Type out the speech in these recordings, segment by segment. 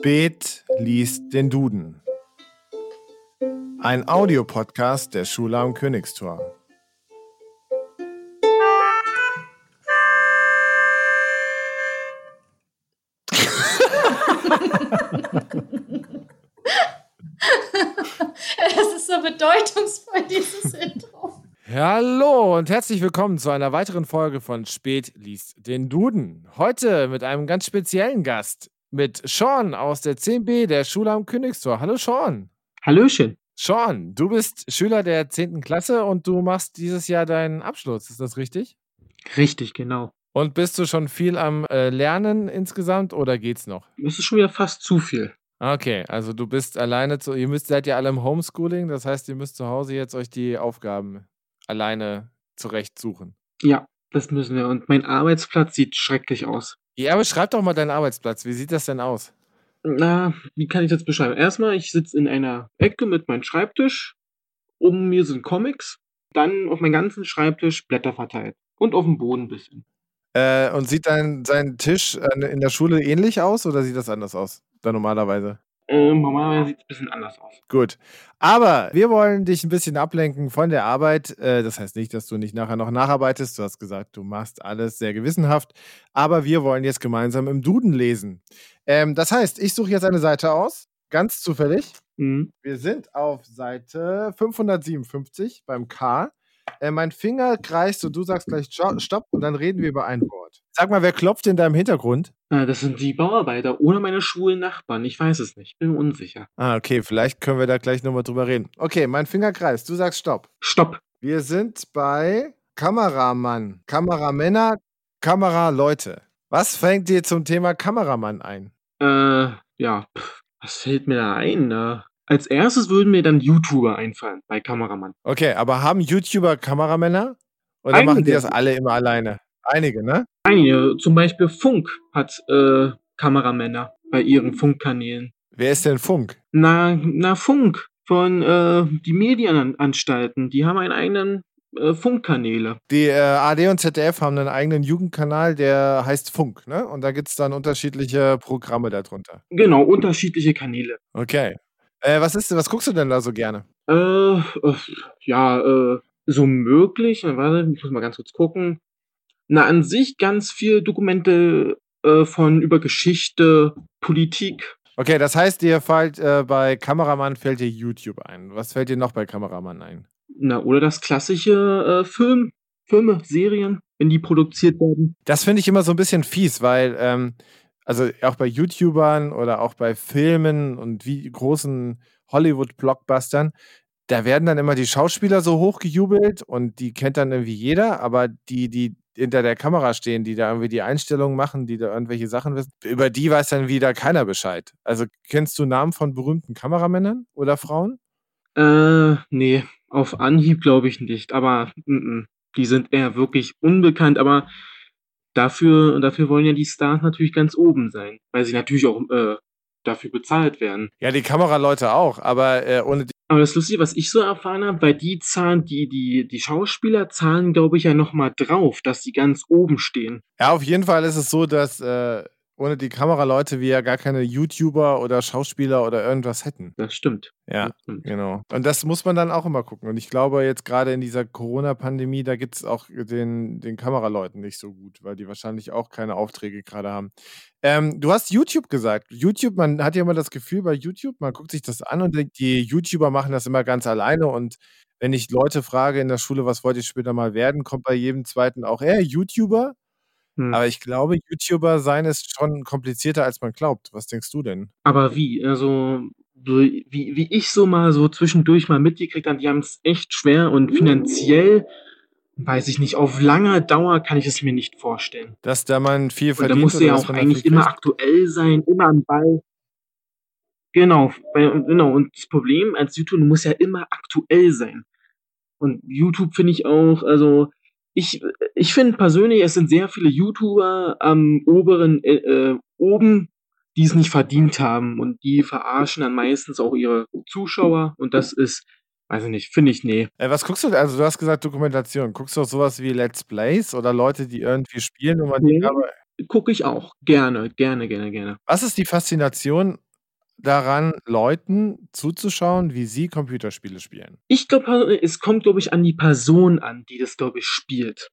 Spät liest den Duden. Ein Audiopodcast der Schule am Königstor. Es ist so bedeutungsvoll, dieses Intro. Hallo und herzlich willkommen zu einer weiteren Folge von Spät liest den Duden. Heute mit einem ganz speziellen Gast, mit Sean aus der 10b der Schule am Königstor. Hallo Sean. Hallöchen. Sean, du bist Schüler der 10. Klasse und du machst dieses Jahr deinen Abschluss, ist das richtig? Richtig, genau. Und bist du schon viel am äh, Lernen insgesamt oder geht's noch? Das ist schon wieder fast zu viel. Okay, also du bist alleine zu, ihr müsst, seid ja alle im Homeschooling, das heißt, ihr müsst zu Hause jetzt euch die Aufgaben alleine zurechtsuchen. Ja, das müssen wir. Und mein Arbeitsplatz sieht schrecklich aus. Ja, aber schreib doch mal deinen Arbeitsplatz. Wie sieht das denn aus? Na, wie kann ich das beschreiben? Erstmal, ich sitze in einer Ecke mit meinem Schreibtisch. Um mir sind Comics. Dann auf meinem ganzen Schreibtisch Blätter verteilt. Und auf dem Boden ein bisschen. Äh, und sieht dein, sein Tisch äh, in der Schule ähnlich aus oder sieht das anders aus? Da normalerweise? Ähm, normalerweise sieht es ein bisschen anders aus. Gut. Aber wir wollen dich ein bisschen ablenken von der Arbeit. Äh, das heißt nicht, dass du nicht nachher noch nacharbeitest. Du hast gesagt, du machst alles sehr gewissenhaft. Aber wir wollen jetzt gemeinsam im Duden lesen. Ähm, das heißt, ich suche jetzt eine Seite aus, ganz zufällig. Mhm. Wir sind auf Seite 557 beim K. Äh, mein Finger kreist und du sagst gleich Sto- Stopp und dann reden wir über ein Wort. Sag mal, wer klopft in deinem Hintergrund? Äh, das sind die Bauarbeiter oder meine schwulen Nachbarn. Ich weiß es nicht. Bin unsicher. Ah, okay, vielleicht können wir da gleich nochmal drüber reden. Okay, mein Finger kreist, du sagst Stopp. Stopp. Wir sind bei Kameramann, Kameramänner, Kameraleute. Was fängt dir zum Thema Kameramann ein? Äh, ja, pff, was fällt mir da ein? Äh, als erstes würden mir dann YouTuber einfallen bei Kameramann. Okay, aber haben YouTuber Kameramänner? Oder machen die Einige. das alle immer alleine? Einige, ne? Einige, zum Beispiel Funk hat äh, Kameramänner bei ihren Funkkanälen. Wer ist denn Funk? Na, na Funk von äh, die Medienanstalten, die haben einen eigenen äh, Funkkanäle. Die äh, AD und ZDF haben einen eigenen Jugendkanal, der heißt Funk, ne? Und da gibt es dann unterschiedliche Programme darunter. Genau, unterschiedliche Kanäle. Okay. Äh, was ist, was guckst du denn da so gerne? Äh, äh, ja, äh, so möglich. Warte, ich muss mal ganz kurz gucken. Na, an sich ganz viel Dokumente äh, von über Geschichte, Politik. Okay, das heißt, dir fällt äh, bei Kameramann fällt dir YouTube ein. Was fällt dir noch bei Kameramann ein? Na, oder das klassische Film, Filme, Serien, wenn die produziert werden. Das finde ich immer so ein bisschen fies, weil, ähm, also auch bei YouTubern oder auch bei Filmen und wie großen Hollywood-Blockbustern, da werden dann immer die Schauspieler so hochgejubelt und die kennt dann irgendwie jeder, aber die, die hinter der Kamera stehen, die da irgendwie die Einstellungen machen, die da irgendwelche Sachen wissen, über die weiß dann wieder keiner Bescheid. Also kennst du Namen von berühmten Kameramännern oder Frauen? Äh, nee, auf Anhieb glaube ich nicht, aber mm, mm, die sind eher wirklich unbekannt, aber dafür, dafür wollen ja die Stars natürlich ganz oben sein, weil sie natürlich auch äh, dafür bezahlt werden. Ja, die Kameraleute auch, aber äh, ohne die. Aber das Lustige, was ich so erfahren habe, bei die zahlen, die, die, die Schauspieler zahlen, glaube ich, ja nochmal drauf, dass die ganz oben stehen. Ja, auf jeden Fall ist es so, dass äh, ohne die Kameraleute wir ja gar keine YouTuber oder Schauspieler oder irgendwas hätten. Das stimmt. Ja, Das stimmt. genau. Und das muss man dann auch immer gucken. Und ich glaube, jetzt gerade in dieser Corona-Pandemie, da gibt es auch den, den Kameraleuten nicht so gut, weil die wahrscheinlich auch keine Aufträge gerade haben. Ähm, du hast YouTube gesagt. YouTube, man hat ja immer das Gefühl bei YouTube, man guckt sich das an und denkt, die YouTuber machen das immer ganz alleine. Und wenn ich Leute frage in der Schule, was wollt ihr später mal werden, kommt bei jedem zweiten auch, äh, YouTuber? Hm. Aber ich glaube, YouTuber sein ist schon komplizierter, als man glaubt. Was denkst du denn? Aber wie? Also, so, wie, wie ich so mal so zwischendurch mal mitgekriegt habe, die haben es echt schwer und finanziell, weiß ich nicht, auf lange Dauer kann ich es mir nicht vorstellen. Dass da man viel Und da verdient musst du oder ja auch eigentlich immer aktuell sein, immer am Ball. Genau, genau. Und das Problem als YouTube, du musst ja immer aktuell sein. Und YouTube finde ich auch, also ich, ich finde persönlich, es sind sehr viele YouTuber am oberen, äh, äh, oben, die es nicht verdient haben. Und die verarschen dann meistens auch ihre Zuschauer. Und das ist, weiß ich nicht, finde ich, nee. Äh, was guckst du? Also du hast gesagt Dokumentation. Guckst du auch sowas wie Let's Plays oder Leute, die irgendwie spielen und man aber Gucke ich auch. Gerne, gerne, gerne, gerne. was ist die Faszination daran, Leuten zuzuschauen, wie sie Computerspiele spielen? Ich glaube, es kommt, glaube ich, an die Person an, die das, glaube ich, spielt.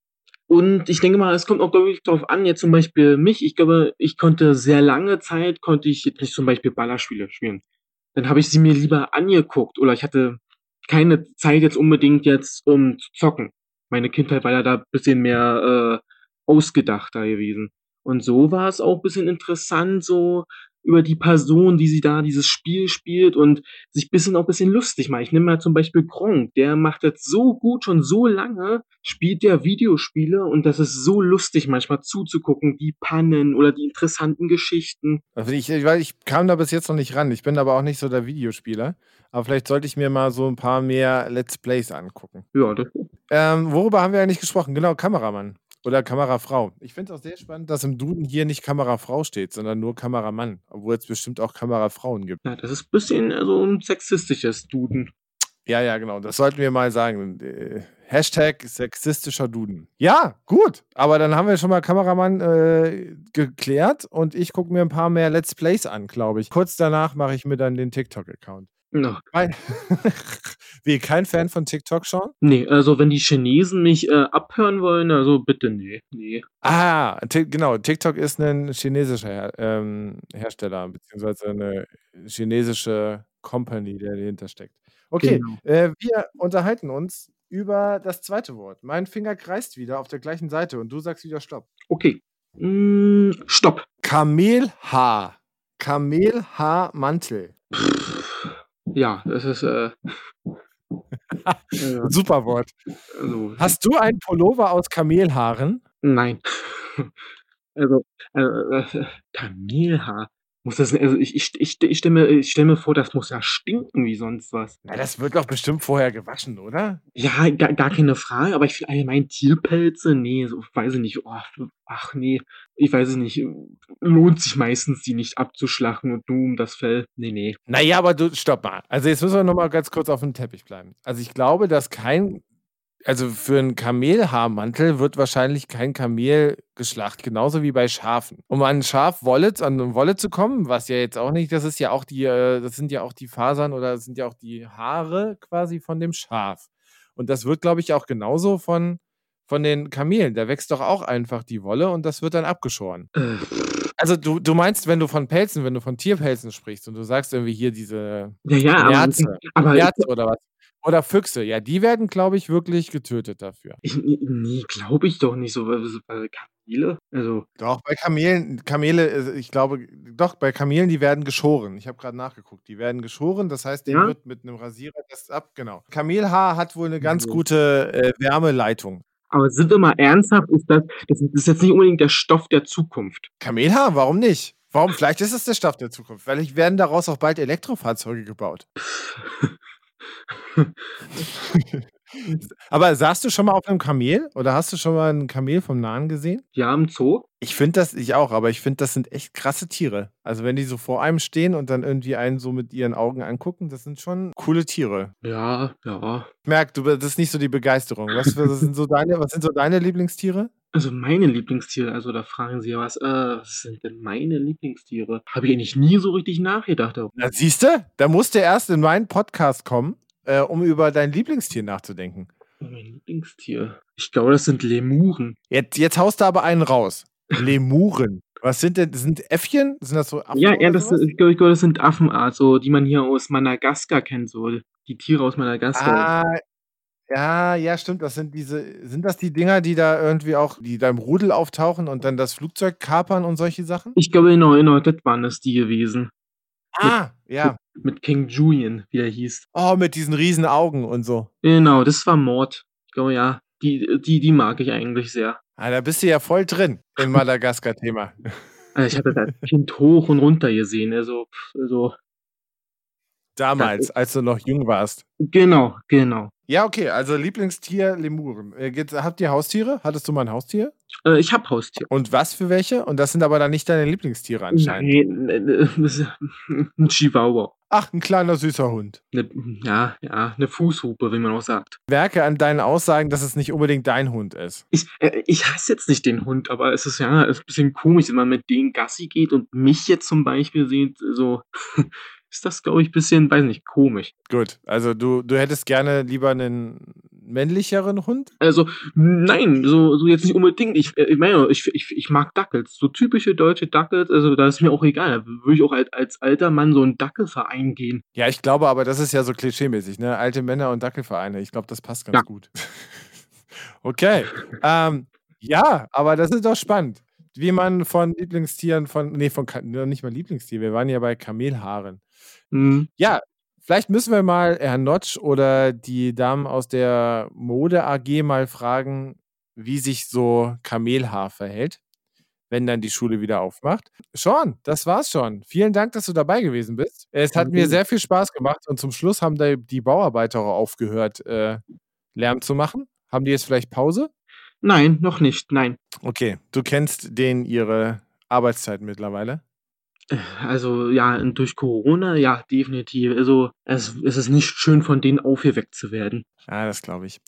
Und ich denke mal, es kommt auch, glaube ich, darauf an, jetzt zum Beispiel mich. Ich glaube, ich konnte sehr lange Zeit, konnte ich jetzt nicht zum Beispiel Ballerspiele spielen. Dann habe ich sie mir lieber angeguckt oder ich hatte keine Zeit jetzt unbedingt jetzt, um zu zocken. Meine Kindheit war ja da bisschen mehr äh, ausgedachter gewesen. Und so war es auch bisschen interessant, so über die Person, die sie da dieses Spiel spielt und sich bisschen auch bisschen lustig macht. Ich nehme mal zum Beispiel Gronk, der macht das so gut, schon so lange, spielt der Videospiele und das ist so lustig manchmal zuzugucken, die Pannen oder die interessanten Geschichten. Also ich, weil ich kam da bis jetzt noch nicht ran. Ich bin aber auch nicht so der Videospieler. Aber vielleicht sollte ich mir mal so ein paar mehr Let's Plays angucken. Ja, das Ähm, worüber haben wir eigentlich gesprochen? Genau, Kameramann oder Kamerafrau. Ich finde es auch sehr spannend, dass im Duden hier nicht Kamerafrau steht, sondern nur Kameramann, obwohl es bestimmt auch Kamerafrauen gibt. Ja, das ist ein bisschen so ein sexistisches Duden. Ja, ja, genau. Das sollten wir mal sagen. Äh, Hashtag sexistischer Duden. Ja, gut. Aber dann haben wir schon mal Kameramann äh, geklärt und ich gucke mir ein paar mehr Let's Plays an, glaube ich. Kurz danach mache ich mir dann den TikTok-Account. Weil- Wie, kein Fan von TikTok schon? Nee, also wenn die Chinesen mich äh, abhören wollen, also bitte nee. Nee. Ah, genau. TikTok ist ein chinesischer Her ähm, Hersteller, beziehungsweise eine chinesische Company, der dahinter steckt. Okay, Genau. äh, wir unterhalten uns über das zweite Wort. Mein Finger kreist wieder auf der gleichen Seite und du sagst wieder Stopp. Okay. Mm, stopp. Kamelhaar. Kamelhaarmantel. Ja, das ist äh, äh, Super Wort. also Hast du einen Pullover aus Kamelhaaren? nein. Also äh, äh, Kamelhaar. Muss das also ich ich ich, ich stelle mir stell mir vor, das muss ja stinken wie sonst was. Na, das wird doch bestimmt vorher gewaschen, oder? Ja, gar, gar keine Frage, aber ich finde allgemein Tierpelze, nee, so weiß ich nicht. Oh, ach nee, ich weiß es nicht. Lohnt sich meistens, die nicht abzuschlachten und nur um das Fell. Nee, nee. Naja, aber du, stopp mal. Also jetzt müssen wir nochmal ganz kurz auf den Teppich bleiben. Also ich glaube, dass kein, also für einen Kamelhaarmantel wird wahrscheinlich kein Kamel geschlachtet, genauso wie bei Schafen. Um an Schafwolle, an eine Wolle zu kommen, was ja jetzt auch nicht, das ist ja auch die, äh, das sind ja auch die Fasern oder das sind ja auch die Haare quasi von dem Schaf. Und das wird, glaube ich, auch genauso von, von den Kamelen. Da wächst doch auch einfach die Wolle und das wird dann abgeschoren. Äh, Also du, du meinst, wenn du von Pelzen, wenn du von Tierpelzen sprichst und du sagst irgendwie hier diese ja, ja, aber, Nerze, aber Nerze oder was? Oder Füchse, ja, die werden, glaube ich, wirklich getötet dafür. ich, nee, glaube ich doch nicht so. weil- so Bei Kamele? Also, Doch, bei Kamelen, Kamele, äh, ich glaube, doch, bei Kamelen, die werden geschoren. Ich habe gerade nachgeguckt. Die werden geschoren, das heißt, denen Ja? wird mit einem Rasierer das ab, genau. Kamelhaar hat wohl eine ganz Also. gute äh, Wärmeleitung. aber sind wir mal ernsthaft, ist das, das ist jetzt nicht unbedingt der Stoff der Zukunft. Kamelhaar, warum nicht? Warum? Vielleicht ist es der Stoff der Zukunft. Vielleicht werden daraus auch bald Elektrofahrzeuge gebaut. Aber saßt du schon mal auf einem Kamel oder hast du schon mal ein Kamel vom Nahen gesehen? Ja, im Zoo? Ich finde das, ich auch, aber ich finde, das sind echt krasse Tiere. Also wenn die so vor einem stehen und dann irgendwie einen so mit ihren Augen angucken, das sind schon coole Tiere. Ja, ja. Ich merke, du, das ist nicht so die Begeisterung. Was, was, sind, so deine, was sind so deine Lieblingstiere? Also meine Lieblingstiere, also da fragen Sie ja was, äh, was sind denn meine Lieblingstiere? Habe ich eigentlich nie so richtig nachgedacht. darüber. Na, siehst du, da musst du erst in meinen Podcast kommen, äh, um über dein Lieblingstier nachzudenken. Mein Lieblingstier. Ich glaube, das sind Lemuren. Jetzt, jetzt haust du aber einen raus. Lemuren. Was sind denn, sind Äffchen? Sind das so Affen? Ja, ja, das, ich glaube, ich glaube, das sind Affenart, so, die man hier aus Madagaskar kennt, so die Tiere aus Madagaskar. Ah, ja, ja, stimmt. Das sind diese, sind das die Dinger, die da irgendwie auch, die da im Rudel auftauchen und dann das Flugzeug kapern und solche Sachen? Ich glaube, genau, genau, das waren es die gewesen. Ah, ja. Mit King Julian, wie er hieß. Oh, mit diesen riesen Augen und so. Genau, das war Mord. Ich glaube, ja, die, die, die mag ich eigentlich sehr. Ah, da bist du ja voll drin im Madagaskar-Thema. Also ich habe das als Kind hoch und runter gesehen, also, also, Damals, als du noch jung warst. genau, genau. Ja, okay, also Lieblingstier Lemuren. Äh, habt ihr Haustiere? Hattest du mal ein Haustier? Äh, ich habe Haustier. Und was für welche? Und das sind aber dann nicht deine Lieblingstiere anscheinend. Nein, äh, das ist ein Chihuahua. Ach, ein kleiner süßer Hund. Ne, ja, ja, eine Fußhupe, wie man auch sagt. Werke an deinen Aussagen, dass es nicht unbedingt dein Hund ist. Ich, äh, ich hasse jetzt nicht den Hund, aber es ist ja es ist ein bisschen komisch, wenn man mit denen Gassi geht und mich jetzt zum Beispiel sieht, so, ist das, glaube ich, ein bisschen, weiß nicht, komisch. Gut, also du, du hättest gerne lieber einen männlicheren Hund? Also, nein, so, so jetzt nicht unbedingt. Ich, äh, ich meine, ich, ich, ich mag Dackels. So typische deutsche Dackels, also da ist mir auch egal. Da würde ich auch als, als alter Mann so einen Dackelverein gehen. Ja, ich glaube aber, das ist ja so klischeemäßig, ne? Alte Männer und Dackelvereine. Ich glaube, das passt ganz Ja. gut. okay. Ähm, ja, aber das ist doch spannend. Wie man von Lieblingstieren, von, nee, von, nicht mal Lieblingstier, wir waren ja bei Kamelhaaren. Hm. Ja, vielleicht müssen wir mal Herrn Notch oder die Damen aus der Mode AG mal fragen, wie sich so Kamelhaar verhält, wenn dann die Schule wieder aufmacht. Sean, das war's schon. Vielen Dank, dass du dabei gewesen bist. Es hat mir Danke. sehr viel Spaß gemacht und zum Schluss haben da die Bauarbeiter auch aufgehört, äh, Lärm zu machen. Haben die jetzt vielleicht Pause? Nein, noch nicht, nein. Okay, du kennst denen ihre Arbeitszeit mittlerweile. Also ja, durch Corona, ja, definitiv. Also es, es ist nicht schön, von denen aufgeweckt zu werden. Ja, das glaube ich.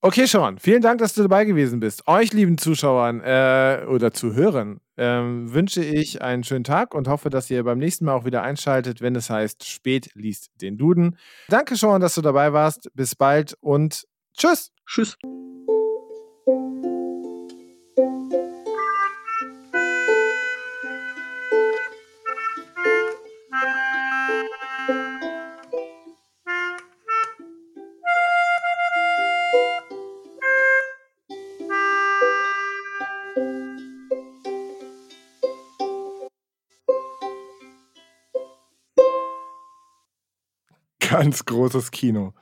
Okay, Sean, vielen Dank, dass du dabei gewesen bist. Euch, lieben Zuschauern äh, oder Zuhörern, ähm, wünsche ich einen schönen Tag und hoffe, dass ihr beim nächsten Mal auch wieder einschaltet, wenn es heißt, spät liest den Duden. Danke, Sean, dass du dabei warst. Bis bald und tschüss. Tschüss. Ganz großes Kino.